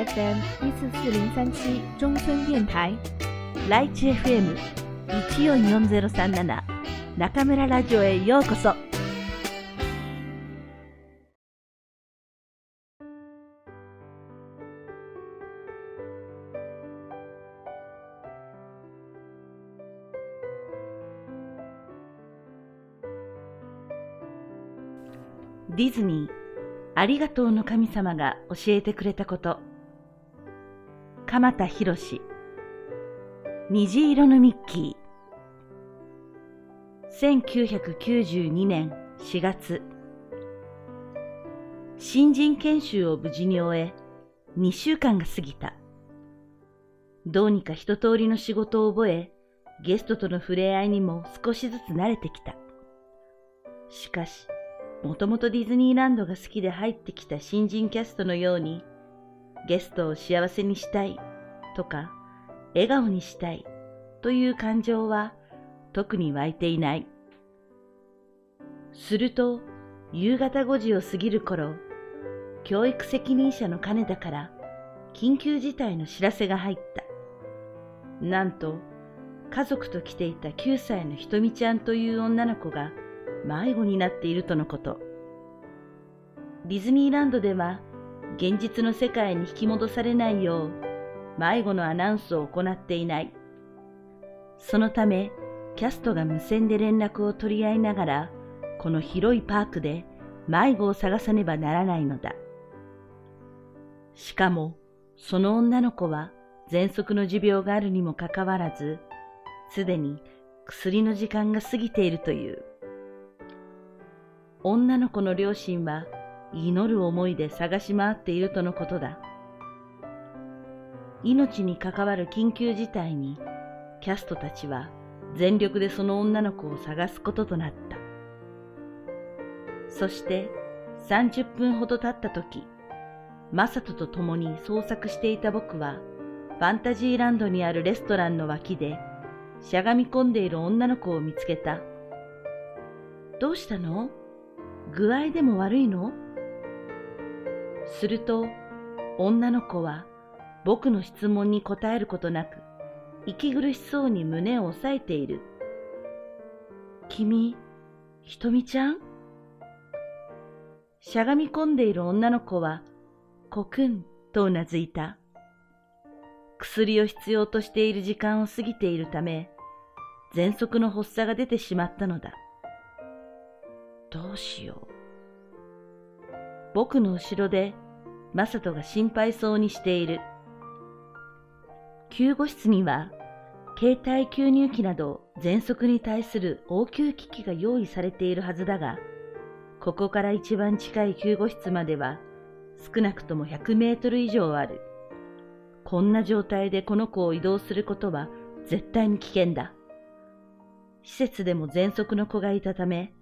FM 一四四零三七中村電台。ライチ FM144037 中村ラジオへようこそ。ディズニーありがとうの神様が教えてくれたこと。鎌田博虹色のミッキー。1992年4月。新人研修を無事に終え2週間が過ぎた。どうにか一通りの仕事を覚えゲストとの触れ合いにも少しずつ慣れてきた。しかしもともとディズニーランドが好きで入ってきた新人キャストのように、ゲストを幸せにしたいとか、笑顔にしたいという感情は特に湧いていない。すると、夕方5時を過ぎる頃、教育責任者の金田から緊急事態の知らせが入った。なんと、家族と来ていた9歳のひとみちゃんという女の子が迷子になっているとのこと。ディズニーランドでは現実の世界に引き戻されないよう迷子のアナウンスを行っていない。そのためキャストが無線で連絡を取り合いながらこの広いパークで迷子を探さねばならないのだ。しかもその女の子は喘息の持病があるにもかかわらずすでに薬の時間が過ぎているという。女の子の両親は祈る思いで探し回っているとのことだ。命に関わる緊急事態にキャストたちは全力でその女の子を探すこととなった。そして30分ほど経った時、マサトと共に捜索していた僕はファンタジーランドにあるレストランの脇でしゃがみ込んでいる女の子を見つけた。どうしたの？具合でも悪いの？すると女の子は僕の質問に答えることなく息苦しそうに胸を押さえている。君、ひとみちゃん？しゃがみ込んでいる女の子は、コクンとうなずいた。薬を必要としている時間を過ぎているため、喘息の発作が出てしまったのだ。どうしよう？僕の後ろで、マサトが心配そうにしている。救護室には、携帯吸入器など喘息に対する応急機器が用意されているはずだが、ここから一番近い救護室までは少なくとも100メートル以上ある。こんな状態でこの子を移動することは絶対に危険だ。施設でも喘息の子がいたため、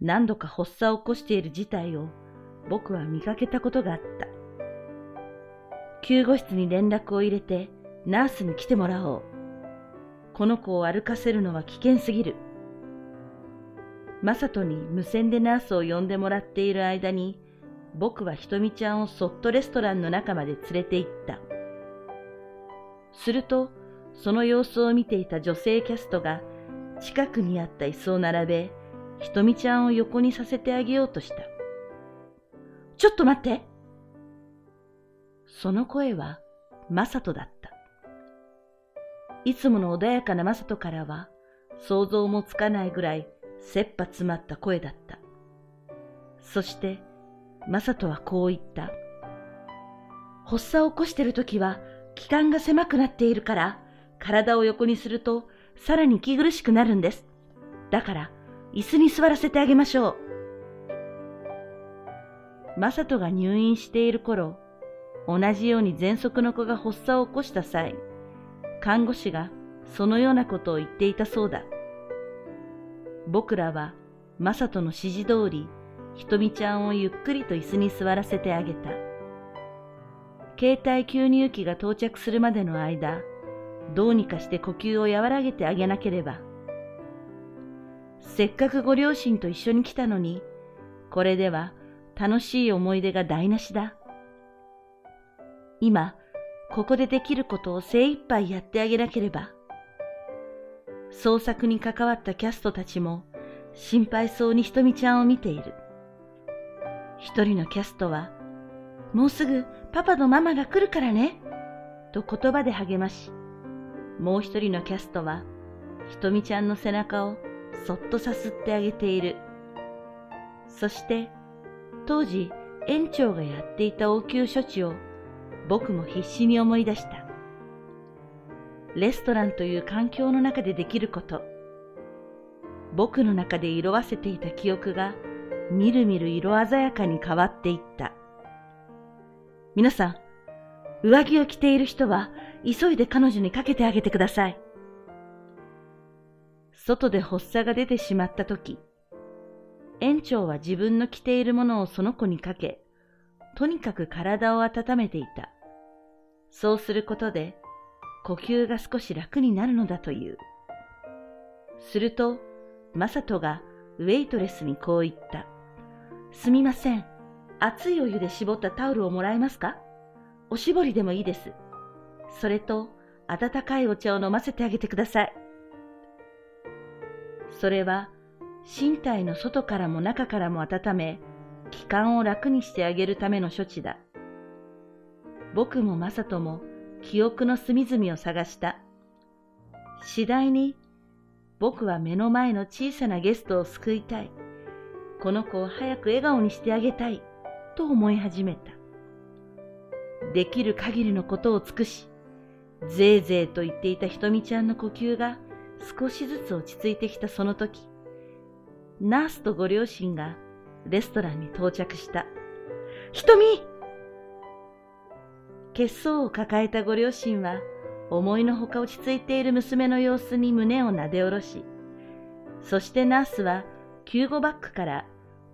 何度か発作を起こしている事態を僕は見かけたことがあった。救護室に連絡を入れてナースに来てもらおう。この子を歩かせるのは危険すぎる。マサトに無線でナースを呼んでもらっている間に、僕はひとみちゃんをそっとレストランの中まで連れて行った。すると、その様子を見ていた女性キャストが近くにあった椅子を並べ、ひとみちゃんを横にさせてあげようとした。ちょっと待ってその声は、マサトだった。いつもの穏やかなマサトからは、想像もつかないぐらい、切羽詰まった声だった。そして、マサトはこう言った。発作を起こしてるときは、気管が狭くなっているから、体を横にすると、さらに息苦しくなるんです。だから、椅子に座らせてあげましょう。マサトが入院している頃、同じように喘息の子が発作を起こした際、看護師がそのようなことを言っていたそうだ。僕らはマサトの指示通り、ひとみちゃんをゆっくりと椅子に座らせてあげた。携帯吸入器が到着するまでの間、どうにかして呼吸を和らげてあげなければ。せっかくご両親と一緒に来たのに、これでは楽しい思い出が台無しだ。今、ここでできることを精一杯やってあげなければ。創作に関わったキャストたちも心配そうにひとみちゃんを見ている。一人のキャストは、もうすぐパパとママが来るからね、と言葉で励まし、もう一人のキャストは、ひとみちゃんの背中をそっとさすってあげている。そして、当時園長がやっていた応急処置を僕も必死に思い出した。レストランという環境の中でできること。僕の中で色あせていた記憶がみるみる色鮮やかに変わっていった。皆さん、上着を着ている人は急いで彼女にかけてあげてください。外で発作が出てしまった時、園長は自分の着ているものをその子にかけ、とにかく体を温めていた。そうすることで、呼吸が少し楽になるのだという。すると、マサトがウェイトレスにこう言った。すみません。熱いお湯で絞ったタオルをもらえますか？おしぼりでもいいです。それと、温かいお茶を飲ませてあげてください。それは、身体の外からも中からも温め、気管を楽にしてあげるための処置だ。僕もマサトも記憶の隅々を探した。次第に僕は目の前の小さなゲストを救いたい。この子を早く笑顔にしてあげたい。と思い始めた。できる限りのことを尽くし、ぜいぜいと言っていたひとみちゃんの呼吸が少しずつ落ち着いてきたその時、ナースとご両親がレストランに到着した。ひとみ血相を抱えたご両親は思いのほか落ち着いている娘の様子に胸をなで下ろし、そしてナースは救護バッグから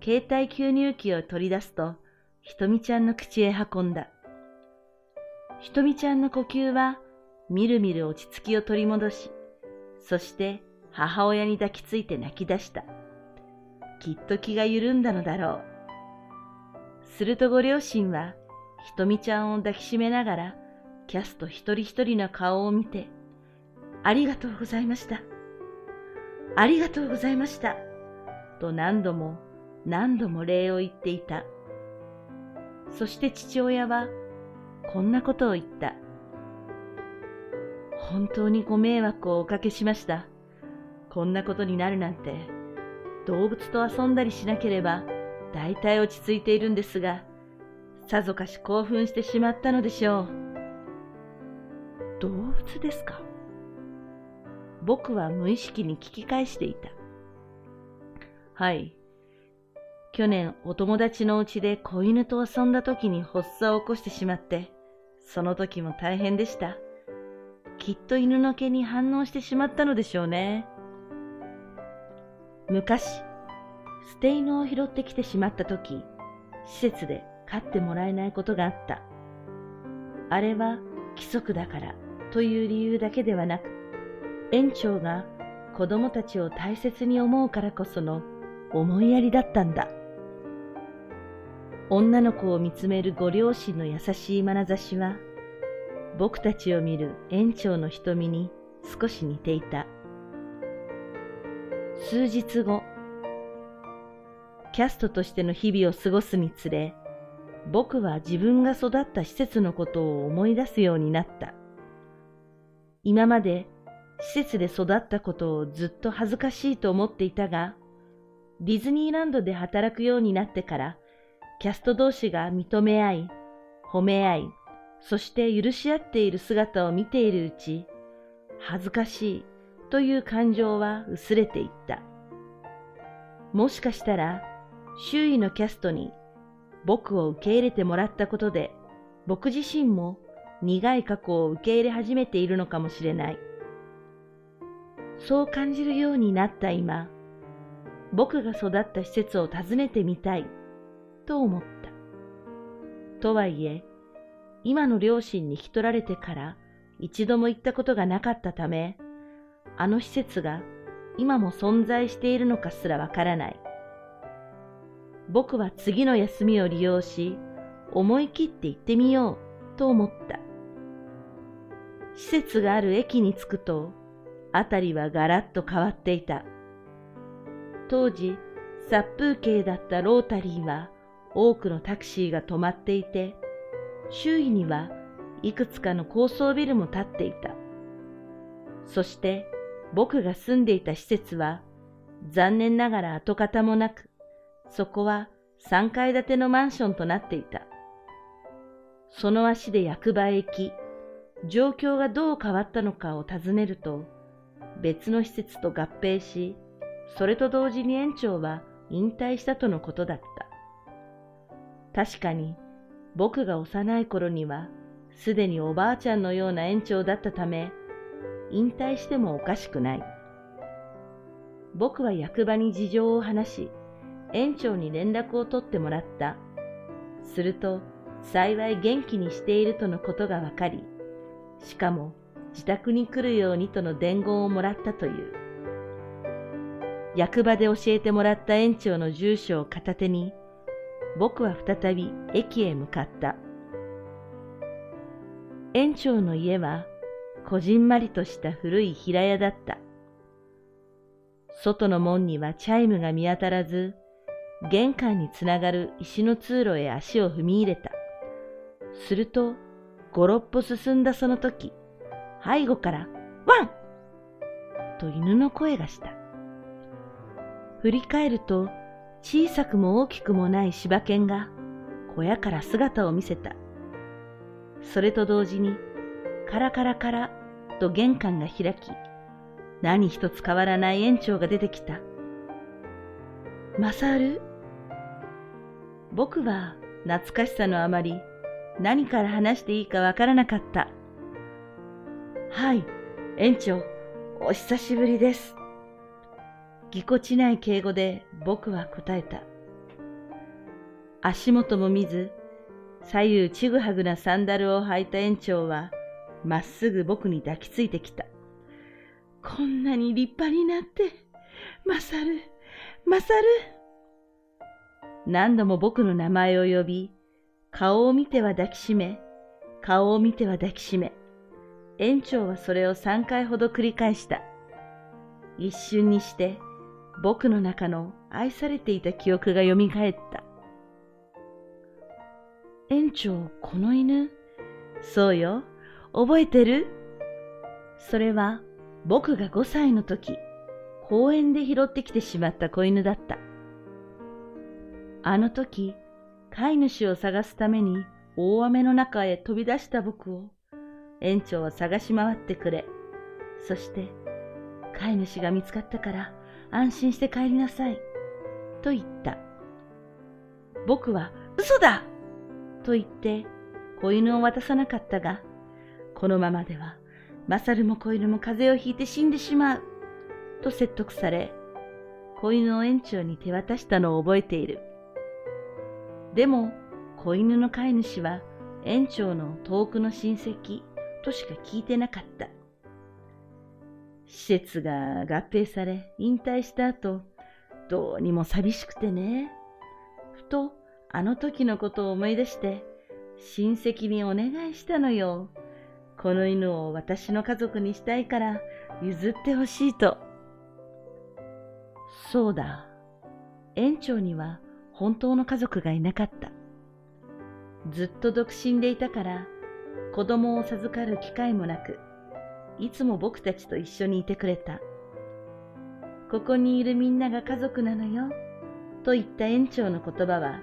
携帯吸入器を取り出すと、ひとみちゃんの口へ運んだ。ひとみちゃんの呼吸はみるみる落ち着きを取り戻し、そして母親に抱きついて泣き出した。きっと気が緩んだのだろう。するとご両親は、ひとみちゃんを抱きしめながら、キャスト一人一人の顔を見て、ありがとうございました。ありがとうございました。と何度も何度も礼を言っていた。そして父親は、こんなことを言った。本当にご迷惑をおかけしました。こんなことになるなんて動物と遊んだりしなければ大体落ち着いているんですが、さぞかし興奮してしまったのでしょう。動物ですか？僕は無意識に聞き返していた。はい。去年お友達のうちで子犬と遊んだ時に発作を起こしてしまって、その時も大変でした。きっと犬の毛に反応してしまったのでしょうね。昔、捨て犬を拾ってきてしまった時、施設で飼ってもらえないことがあった。あれは規則だからという理由だけではなく、園長が子供たちを大切に思うからこその思いやりだったんだ。女の子を見つめるご両親の優しい眼差しは、僕たちを見る園長の瞳に少し似ていた。数日後、キャストとしての日々を過ごすにつれ、僕は自分が育った施設のことを思い出すようになった。今まで施設で育ったことをずっと恥ずかしいと思っていたが、ディズニーランドで働くようになってから、キャスト同士が認め合い、褒め合い、そして許し合っている姿を見ているうち、恥ずかしいという感情は薄れていった。もしかしたら、周囲のキャストに僕を受け入れてもらったことで、僕自身も苦い過去を受け入れ始めているのかもしれない。そう感じるようになった今、僕が育った施設を訪ねてみたいと思った。とはいえ、今の両親に引き取られてから一度も行ったことがなかったため、あの施設が今も存在しているのかすらわからない。僕は次の休みを利用し、思い切って行ってみようと思った。施設がある駅に着くと、あたりはガラッと変わっていた。当時、殺風景だったロータリーは多くのタクシーが止まっていて、周囲にはいくつかの高層ビルも建っていた。そして僕が住んでいた施設は残念ながら跡形もなく、そこは3階建てのマンションとなっていた。その足で役場へ行き、状況がどう変わったのかを尋ねると、別の施設と合併し、それと同時に園長は引退したとのことだった。確かに、僕が幼い頃には、すでにおばあちゃんのような園長だったため、引退してもおかしくない。僕は役場に事情を話し、園長に連絡を取ってもらった。すると、幸い元気にしているとのことがわかり、しかも自宅に来るようにとの伝言をもらったという。役場で教えてもらった園長の住所を片手に、僕は再び駅へ向かった。園長の家は、こじんまりとした古い平屋だった。外の門にはチャイムが見当たらず、玄関につながる石の通路へ足を踏み入れた。すると、五六歩進んだその時、背後から、ワンと犬の声がした。振り返ると、小さくも大きくもない柴犬が小屋から姿を見せた。それと同時に、カラカラカラと玄関が開き、何一つ変わらない園長が出てきた。マサル僕は懐かしさのあまり何から話していいかわからなかった。はい、園長、お久しぶりです。ぎこちない敬語で僕は答えた。足元も見ず、左右ちぐはぐなサンダルを履いた園長は、まっすぐ僕に抱きついてきた。こんなに立派になって、マサル、マサル。何度も僕の名前を呼び、顔を見ては抱きしめ、顔を見ては抱きしめ、園長はそれを三回ほど繰り返した。一瞬にして僕の中の愛されていた記憶が蘇った。園長、この犬？そうよ。覚えてる？それは僕が5歳の時、公園で拾ってきてしまった子犬だった。あの時、飼い主を探すために大雨の中へ飛び出した僕を園長は探し回ってくれ、そして飼い主が見つかったから安心して帰りなさい、と言った。僕は嘘だと言って子犬を渡さなかったが、このままではマサルも子犬も風邪をひいて死んでしまう、と説得され、子犬を園長に手渡したのを覚えている。でも、子犬の飼い主は園長の遠くの親戚としか聞いてなかった。施設が合併され引退した後、どうにも寂しくてね。ふとあの時のことを思い出して、親戚にお願いしたのよ。この犬を私の家族にしたいから譲ってほしいと。そうだ。園長には本当の家族がいなかった。ずっと独身でいたから子供を授かる機会もなく、いつも僕たちと一緒にいてくれた。ここにいるみんなが家族なのよ、と言った園長の言葉は、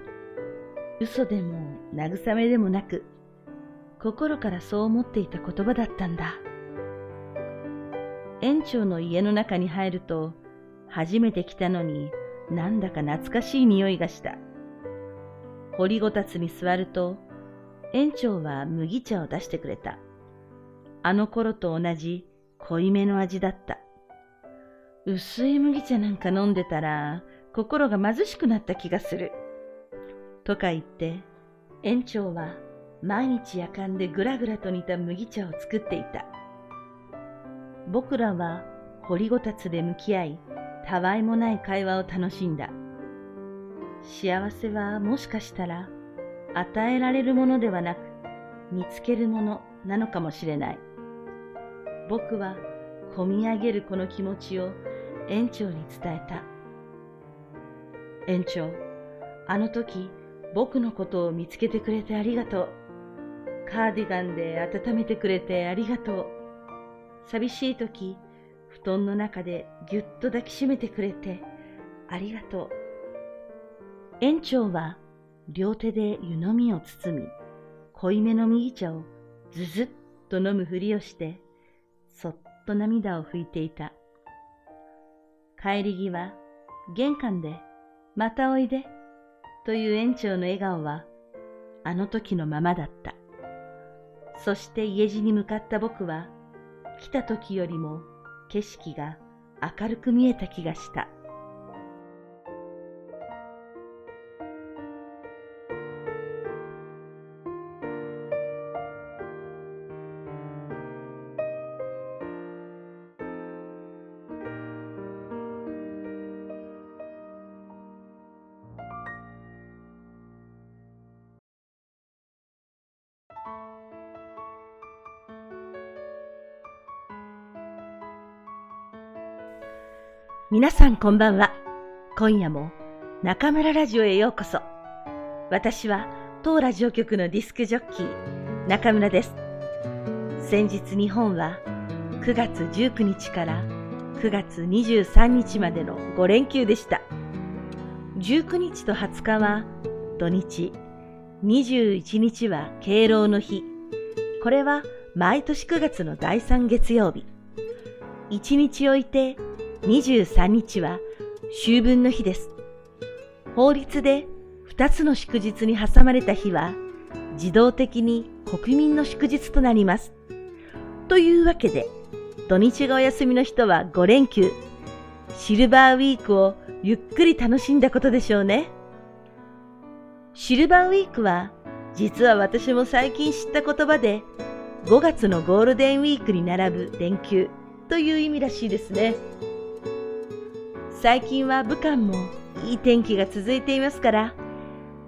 嘘でも慰めでもなく、心からそう思っていた言葉だったんだ。園長の家の中に入ると、初めて来たのになんだか懐かしい匂いがした。掘りごたつに座ると、園長は麦茶を出してくれた。あの頃と同じ濃いめの味だった。薄い麦茶なんか飲んでたら心が貧しくなった気がする。とか言って、園長は毎日夜間でぐらぐらと煮た麦茶を作っていた。僕らは掘りごたつで向き合い、たわいもない会話を楽しんだ。幸せはもしかしたら与えられるものではなく見つけるものなのかもしれない。僕はこみ上げるこの気持ちを園長に伝えた。園長、あの時僕のことを見つけてくれてありがとう。カーディガンで温めてくれてありがとう。寂しい時、布団の中でぎゅっと抱きしめてくれてありがとう。園長は両手で湯飲みを包み、濃いめの麦茶をずずっと飲むふりをして、そっと涙を拭いていた。帰り際、玄関で、またおいで、という園長の笑顔は、あの時のままだった。そして家路に向かった僕は、来た時よりも景色が明るく見えた気がした。皆さんこんばんは。今夜も中村ラジオへようこそ。私は当ラジオ局のディスクジョッキー中村です。先日日本は9月19日から9月23日までの5連休でした。19日と20日は土日、21日は敬老の日。これは毎年9月の第3月曜日。1日置いて23日は秋分の日です。法律で2つの祝日に挟まれた日は自動的に国民の祝日となります。というわけで、土日がお休みの人は5連休、シルバーウィークをゆっくり楽しんだことでしょうね。シルバーウィークは実は私も最近知った言葉で5月のゴールデンウィークに並ぶ連休という意味らしいですね。最近は武漢もいい天気が続いていますから、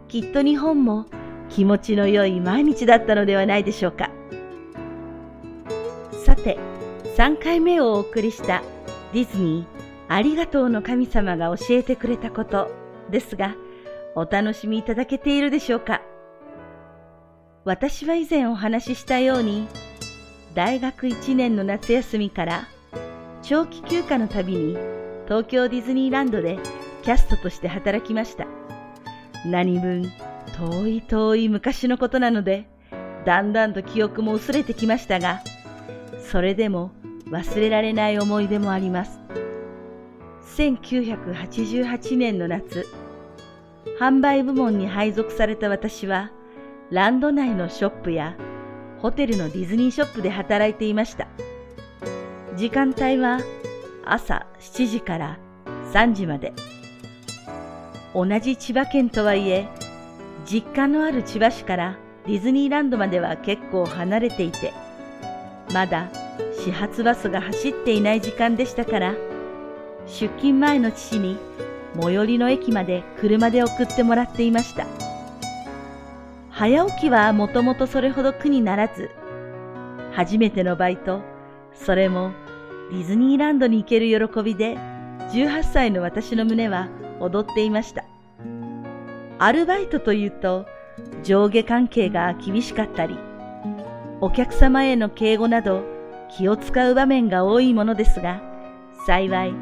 きっと日本も気持ちの良い毎日だったのではないでしょうか。さて、3回目をお送りしたディズニーありがとうの神様が教えてくれたことですが、お楽しみいただけているでしょうか？私は以前お話ししたように、大学1年の夏休みから長期休暇のたびに東京ディズニーランドでキャストとして働きました。何分遠い遠い昔のことなので、だんだんと記憶も薄れてきましたが、それでも忘れられない思い出もあります。1988年の夏、販売部門に配属された私は、ランド内のショップやホテルのディズニーショップで働いていました。時間帯は朝7時から3時まで。同じ千葉県とはいえ、実家のある千葉市からディズニーランドまでは結構離れていて、まだ始発バスが走っていない時間でしたから、出勤前の父に最寄りの駅まで車で送ってもらっていました。早起きはもともとそれほど苦にならず、初めてのバイト、それもディズニーランドに行ける喜びで18歳の私の胸は踊っていました。アルバイトというと上下関係が厳しかったり、お客様への敬語など気を使う場面が多いものですが、幸い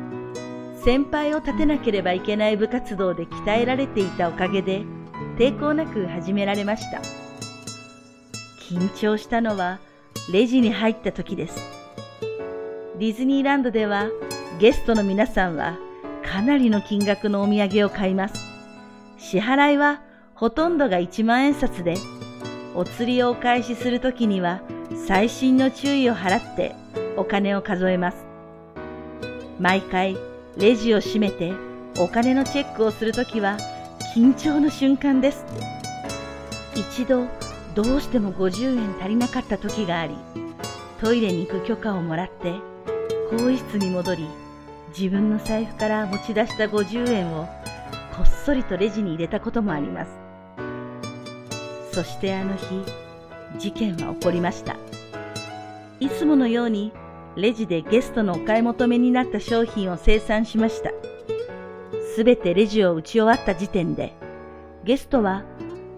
先輩を立てなければいけない部活動で鍛えられていたおかげで抵抗なく始められました。緊張したのはレジに入った時です。ディズニーランドではゲストの皆さんはかなりの金額のお土産を買います。支払いはほとんどが1万円札で、お釣りをお返しするときには細心の注意を払ってお金を数えます。毎回レジを閉めてお金のチェックをするときは緊張の瞬間です。一度どうしても50円足りなかった時があり、トイレに行く許可をもらって更衣室に戻り、自分の財布から持ち出した50円をこっそりとレジに入れたこともあります。そしてあの日、事件は起こりました。いつものようにレジでゲストのお買い求めになった商品を生産しました。すべてレジを打ち終わった時点で、ゲストは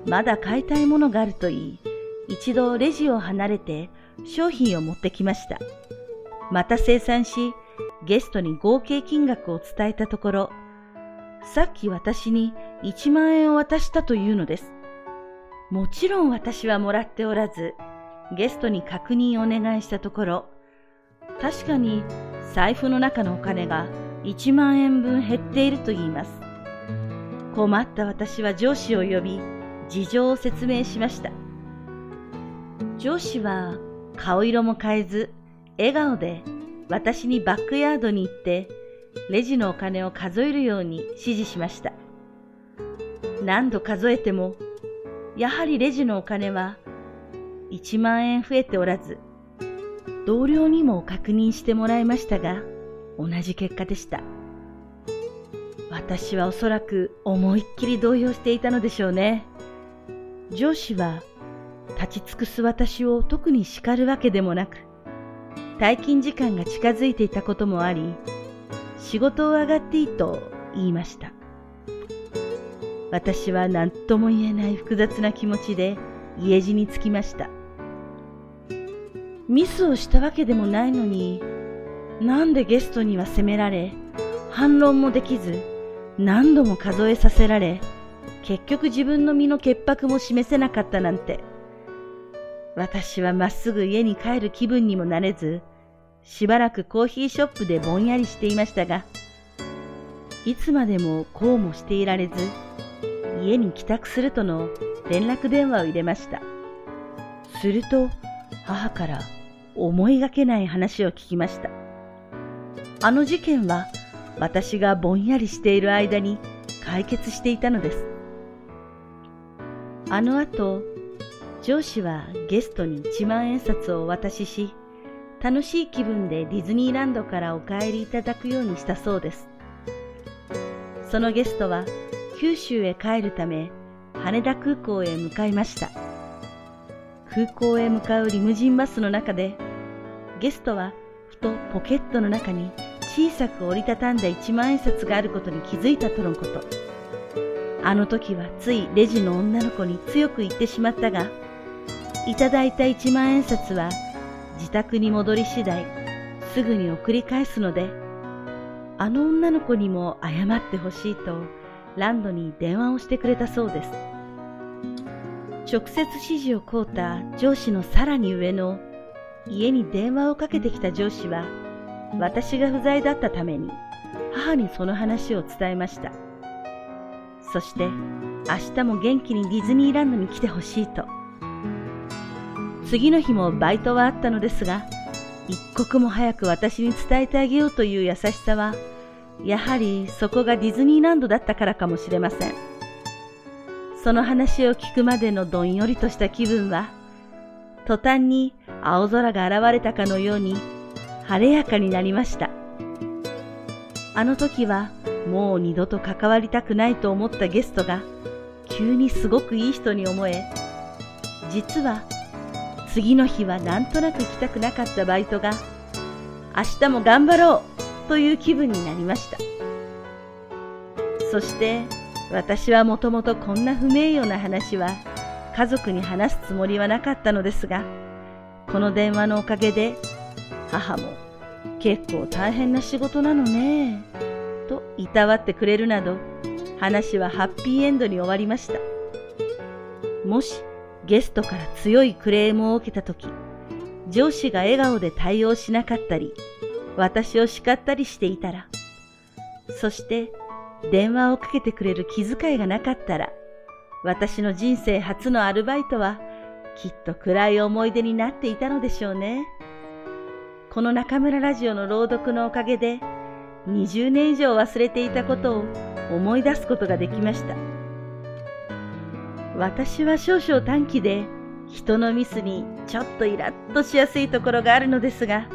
まだ買いたいものがあると言い、一度レジを離れて商品を持ってきました。また生産し、ゲストに合計金額を伝えたところ、さっき私に1万円を渡したというのです。もちろん私はもらっておらず、ゲストに確認をお願いしたところ、確かに財布の中のお金が1万円分減っていると言います。困った私は上司を呼び、事情を説明しました。上司は顔色も変えず、笑顔で私にバックヤードに行って、レジのお金を数えるように指示しました。何度数えても、やはりレジのお金は1万円増えておらず、同僚にも確認してもらいましたが、同じ結果でした。私はおそらく思いっきり動揺していたのでしょうね。上司は立ち尽くす私を特に叱るわけでもなく、退勤時間が近づいていたこともあり、仕事を上がっていいと言いました。私は何とも言えない複雑な気持ちで家路に着きました。ミスをしたわけでもないのに、なんでゲストには責められ、反論もできず、何度も数えさせられ、結局自分の身の潔白も示せなかったなんて。私はまっすぐ家に帰る気分にもなれず、しばらくコーヒーショップでぼんやりしていましたが、いつまでもこうもしていられず、家に帰宅するとの連絡電話を入れました。すると、母から思いがけない話を聞きました。あの事件は私がぼんやりしている間に解決していたのです。あの後、上司はゲストに1万円札をお渡しし、楽しい気分でディズニーランドからお帰りいただくようにしたそうです。そのゲストは九州へ帰るため羽田空港へ向かいました。空港へ向かうリムジンバスの中でゲストはふとポケットの中に小さく折りたたんだ一万円札があることに気づいたとのこと。あの時はついレジの女の子に強く言ってしまったが、いただいた一万円札は自宅に戻り次第すぐに送り返すので、あの女の子にも謝ってほしいとランドに電話をしてくれたそうです。直接指示を請うた上司のさらに上の家に電話をかけてきた上司は、私が不在だったために、母にその話を伝えました。そして、明日も元気にディズニーランドに来てほしいと。次の日もバイトはあったのですが、一刻も早く私に伝えてあげようという優しさは、やはりそこがディズニーランドだったからかもしれません。その話を聞くまでのどんよりとした気分は、途端に青空が現れたかのように晴れやかになりました。あの時はもう二度と関わりたくないと思ったゲストが急にすごくいい人に思え、実は次の日はなんとなく行きたくなかったバイトが明日も頑張ろうという気分になりました。そして私はもともとこんな不名誉な話は家族に話すつもりはなかったのですが、この電話のおかげで母も結構大変な仕事なのねといたわってくれるなど話はハッピーエンドに終わりましたもしゲストから強いクレームを受けた時上司が笑顔で対応しなかったり私を叱ったりしていたらそして電話をかけてくれる気遣いがなかったら私の人生初のアルバイトはきっと暗い思い出になっていたのでしょうね。この中村ラジオの朗読のおかげで20年以上忘れていたことを思い出すことができました。私は少々短気で人のミスにちょっとイラッとしやすいところがあるのですが、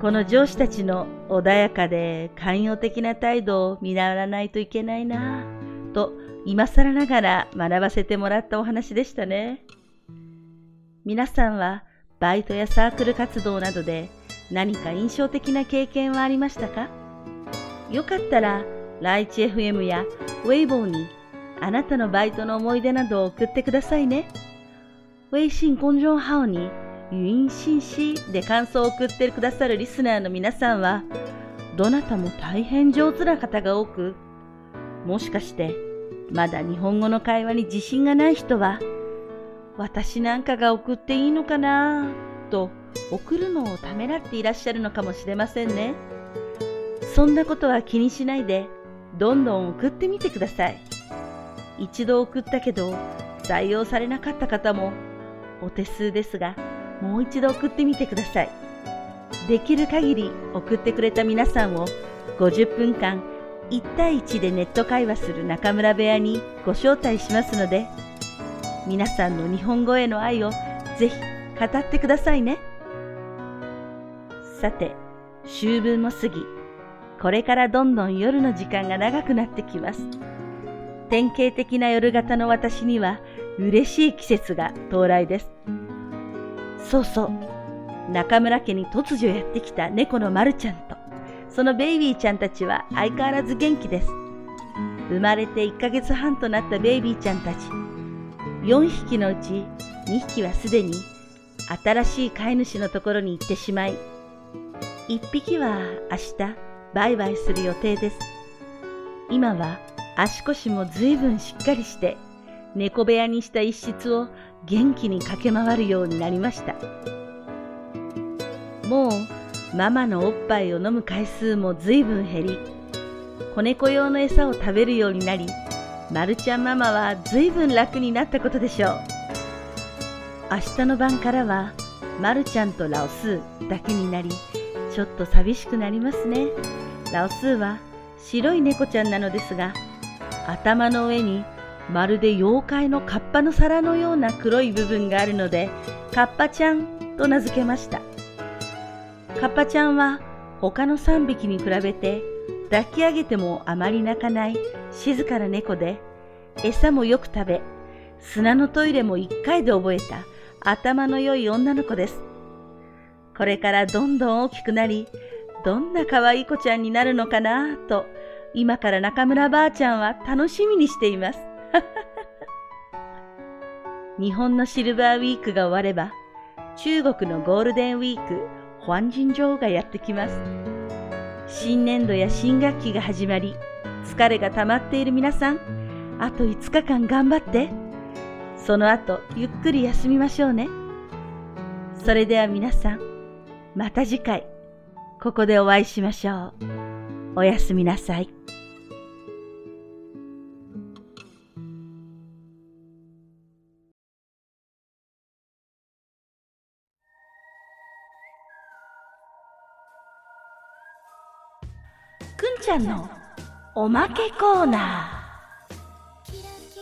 この上司たちの穏やかで寛容的な態度を見習わないといけないなぁと今更ながら学ばせてもらったお話でしたね。皆さんはバイトやサークル活動などで何か印象的な経験はありましたか？よかったら、ライチ FM やウェイボーにあなたのバイトの思い出などを送ってくださいね。微信公众号に語音信息で感想を送ってくださるリスナーの皆さんは、どなたも大変上手な方が多く、もしかしてまだ日本語の会話に自信がない人は、私なんかが送っていいのかなと送るのをためらっていらっしゃるのかもしれませんね。そんなことは気にしないで、どんどん送ってみてください。一度送ったけど採用されなかった方もお手数ですが、もう一度送ってみてください。できる限り送ってくれた皆さんを50分間1対1でネット会話する中村部屋にご招待しますので、皆さんの日本語への愛をぜひ語ってくださいね。さて、秋分も過ぎ、これからどんどん夜の時間が長くなってきます。典型的な夜型の私には嬉しい季節が到来です。そうそう、中村家に突如やってきた猫のまるちゃんと、そのベイビーちゃんたちは相変わらず元気です。生まれて1ヶ月半となったベイビーちゃんたち、4匹のうち2匹はすでに新しい飼い主のところに行ってしまい、1匹は明日バイバイする予定です。今は足腰もずいぶんしっかりして猫部屋にした一室を元気に駆け回るようになりました。もうママのおっぱいを飲む回数もずいぶん減り、子猫用の餌を食べるようになり、まるちゃんママはずいぶん楽になったことでしょう。明日の晩からは、まるちゃんとラオスーだけになり、ちょっと寂しくなりますね。ラオスーは白い猫ちゃんなのですが、頭の上にまるで妖怪のカッパの皿のような黒い部分があるので、カッパちゃんと名付けました。カッパちゃんは他の3匹に比べて抱き上げてもあまり泣かない静かな猫で、餌もよく食べ、砂のトイレも1回で覚えた頭の良い女の子です。これからどんどん大きくなり、どんな可愛い子ちゃんになるのかなと今から中村ばあちゃんは楽しみにしています。日本のシルバーウィークが終われば、中国のゴールデンウィーク、ンジン城がやってきます。新年度や新学期が始まり、疲れが溜まっている皆さん、あと5日間頑張って。その後、ゆっくり休みましょうね。それでは皆さん、また次回、ここでお会いしましょう。おやすみなさい。ちゃんのおまけコーナ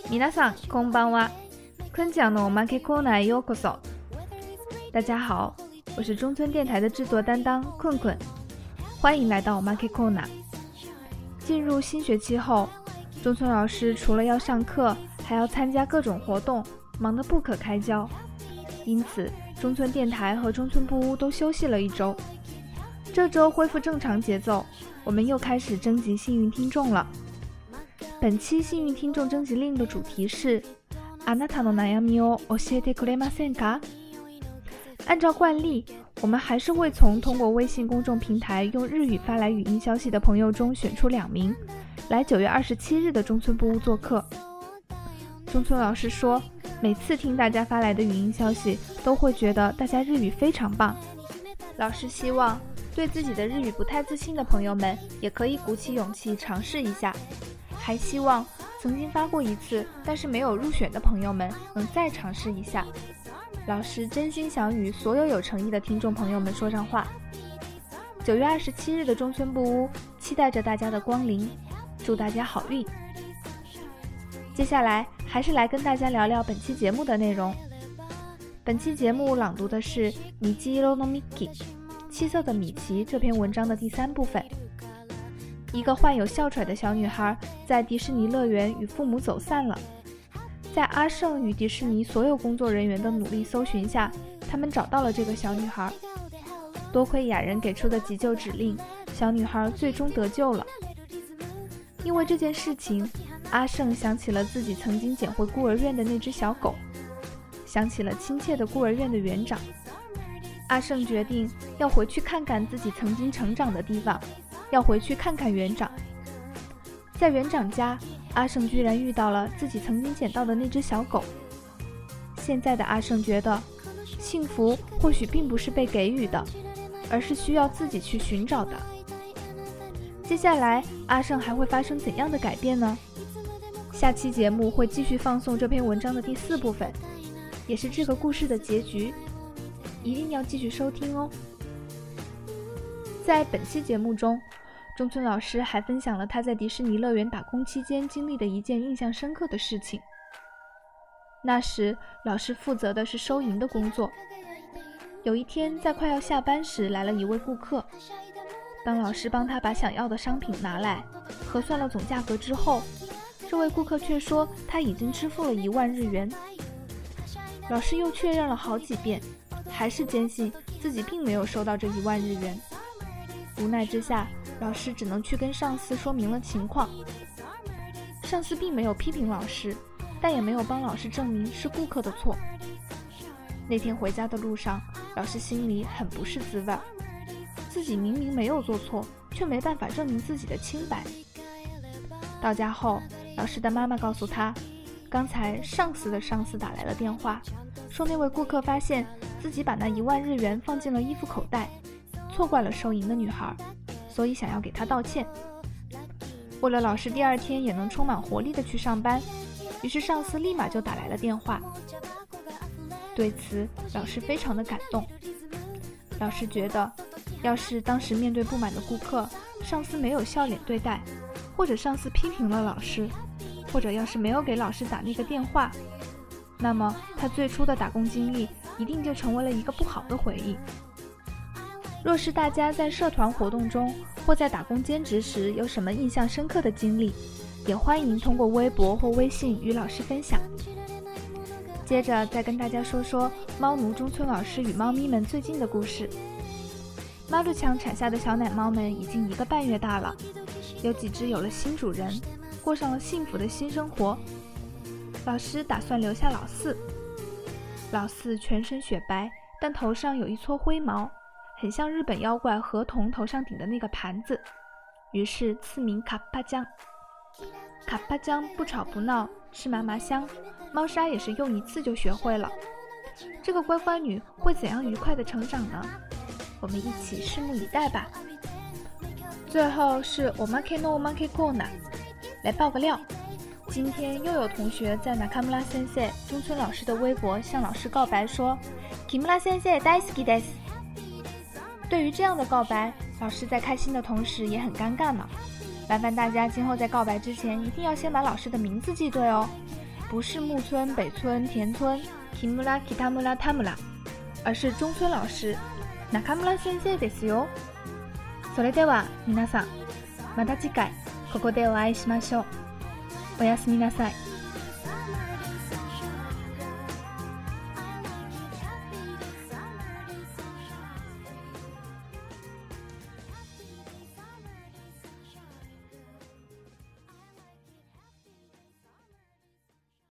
ー。皆さんこんばんは。くんちゃんのおまけコーナーへようこそ。大家好，我是中村电台的制作担当困困，欢迎来到我 Market Corner。进入新学期后，中村老师除了要上课，还要参加各种活动，忙得不可开交。因此，中村电台和中村布屋都休息了一周。 这周恢复正常节奏。我们又开始征集幸运听众了。本期幸运听众征集令的主题是“あなたの悩みを教えてくれませんか”。按照惯例，我们还是会从通过微信公众平台用日语发来语音消息的朋友中选出两名，来九月二十七日的中村布屋做客。中村老师说，每次听大家发来的语音消息，都会觉得大家日语非常棒。老师希望。 对自己的日语不太自信的朋友们，也可以鼓起勇气尝试一下。还希望曾经发过一次但是没有入选的朋友们，能再尝试一下。老师真心想与所有有诚意的听众朋友们说上话。九月二十七日的中村布屋，期待着大家的光临，祝大家好运。接下来还是来跟大家聊聊本期节目的内容。本期节目朗读的是尼基罗诺米基。七色的米奇这篇文章的第三部分：一个患有哮喘的小女孩在迪士尼乐园与父母走散了。在阿胜与迪士尼所有工作人员的努力搜寻下，他们找到了这个小女孩。多亏雅人给出的急救指令，小女孩最终得救了。因为这件事情，阿胜想起了自己曾经捡回孤儿院的那只小狗，想起了亲切的孤儿院的园长。阿胜决定要回去看看自己曾经成长的地方，要回去看看园长。在园长家，阿胜居然遇到了自己曾经捡到的那只小狗。现在的阿胜觉得，幸福或许并不是被给予的，而是需要自己去寻找的。接下来，阿胜还会发生怎样的改变呢？下期节目会继续放送这篇文章的第四部分，也是这个故事的结局。一定要继续收听哦！在本期节目中，中村老师还分享了他在迪士尼乐园打工期间经历的一件印象深刻的事情。那时，老师负责的是收银的工作。有一天，在快要下班时，来了一位顾客。当老师帮他把想要的商品拿来，核算了总价格之后，这位顾客却说他已经支付了一万日元。老师又确认了好几遍。还是坚信自己并没有收到这一万日元，无奈之下，老师只能去跟上司说明了情况。上司并没有批评老师，但也没有帮老师证明是顾客的错。那天回家的路上，老师心里很不是滋味，自己明明没有做错，却没办法证明自己的清白。到家后，老师的妈妈告诉他，刚才上司的上司打来了电话，说那位顾客发现。自己把那一万日元放进了衣服口袋，错怪了收银的女孩，所以想要给她道歉。为了老师第二天也能充满活力的去上班，于是上司立马就打来了电话。对此，老师非常的感动。老师觉得，要是当时面对不满的顾客，上司没有笑脸对待，或者上司批评了老师，或者要是没有给老师打那个电话，那么他最初的打工经历。一定就成为了一个不好的回忆。若是大家在社团活动中或在打工兼职时有什么印象深刻的经历，也欢迎通过微博或微信与老师分享。接着再跟大家说说猫奴中村老师与猫咪们最近的故事。猫路强产下的小奶猫们已经一个半月大了，有几只有了新主人，过上了幸福的新生活。老师打算留下老四。老四全身雪白，但头上有一撮灰毛，很像日本妖怪河童头上顶的那个盘子，于是赐名卡帕江。卡帕江不吵不闹，吃嘛嘛香，猫砂也是用一次就学会了。这个乖乖女会怎样愉快的成长呢？我们一起拭目以待吧。最后是 omake no omake kona，来爆个料。今天又有同学在 Nakamura 先生中村老师的微博向老师告白说，Kimura 先生大好きです。对于这样的告白，老师在开心的同时也很尴尬呢。麻烦大家今后在告白之前一定要先把老师的名字记对哦，不是木村、北村、田村 Kimura Kitamura Tamura，而是中村老师 Nakamura 先生ですよ。それでは皆さん、また次回ここでお会いしましょう。 おやすみなさい。